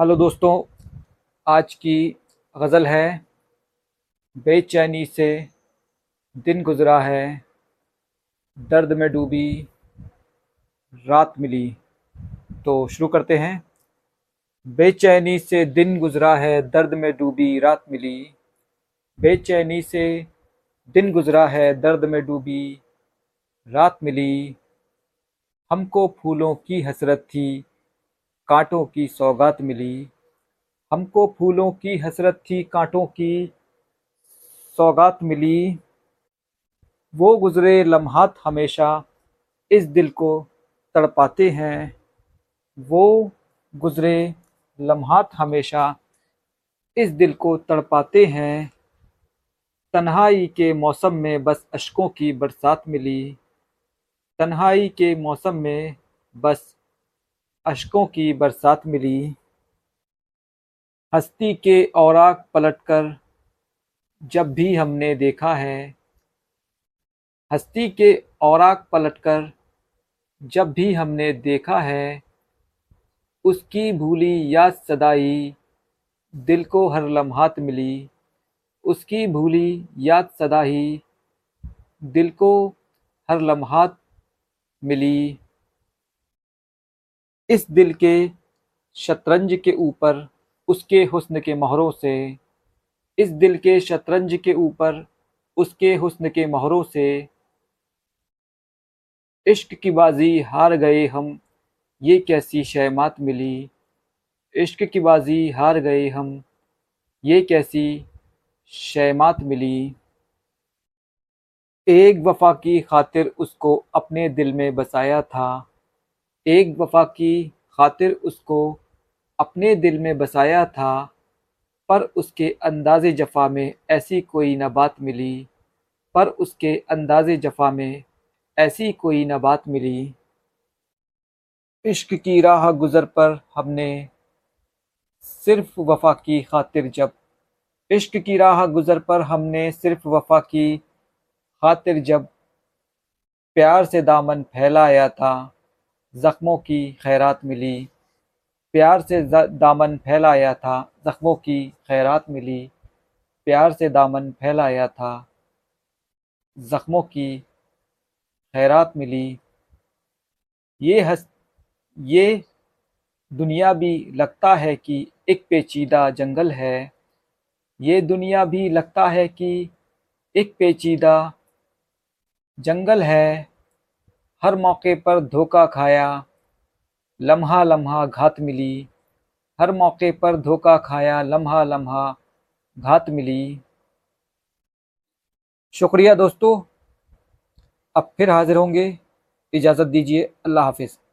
Hello दोस्तों, आज की गज़ल है, बेचैनी से दिन गुज़रा है, दर्द में डूबी, रात मिली। तो शुरू करते हैं। बेचैनी से दिन गुज़रा है, दर्द में डूबी, रात मिली। बेचैनी से दिन गुज़रा है, दर्द में डूबी, रात मिली। हमको फूलों की हसरत थी कांटों की सौगात मिली। हमको फूलों की हसरत थी, कांटों की सौगात मिली। वो गुज़रे लम्हात हमेशा इस दिल को तड़पाते हैं। वो गुज़रे लम्हात हमेशा इस दिल को तड़पाते हैं। तन्हाई के मौसम में बस अशकों की बरसात मिली। तन्हाई के मौसम में बस अशकों की बरसात मिली। हस्ती के औराक पलटकर जब भी हमने देखा है, हस्ती के औराक पलटकर जब भी हमने देखा है, उसकी भूली याद सदाई, दिल को हर लम्हात मिली। उसकी भूली याद सदाई, दिल को हर लम्हात मिली। इस दिल के शतरंज के ऊपर, उसके हुस्न के मोहरों से, इस दिल के शतरंज के ऊपर, उसके हुस्न के मोहरों से, इश्क की बाजी हार गए हम, ये कैसी शहमात मिली? इश्क की बाजी हार गए हम, ये कैसी शहमात मिली? एक वफा की खातिर उसको अपने दिल में बसाया था एक वफा की खातिर उसको अपने दिल में बसाया था, पर उसके अंदाज़ जफ़ा में ऐसी कोई न बात मिली। पर उसके अंदाज़ जफ़ा में ऐसी कोई न बात मिली। इश्क की राह गुज़र पर हमने सिर्फ़ वफा की खातिर जब इश्क की राह गुज़र पर हमने सिर्फ़ वफा की खातिर जब प्यार से दामन फैलाया था ज़ख्मों की खैरात मिली। प्यार से दामन फैलाया था। ज़ख्मों की खैरात मिली। प्यार से दामन फैलाया था। ज़ख्मों की खैरात मिली। ये हस, ये दुनिया भी लगता है कि एक पेचीदा जंगल है। ये दुनिया भी लगता है कि एक पेचीदा जंगल है। हर मौके पर धोखा खाया। लम्हा लम्हा घात मिली। हर मौके पर धोखा खाया लम्हा लम्हा घात मिली। शुक्रिया दोस्तों। अब फिर हाजिर होंगे। इजाज़त दीजिए। अल्लाह हाफिज़।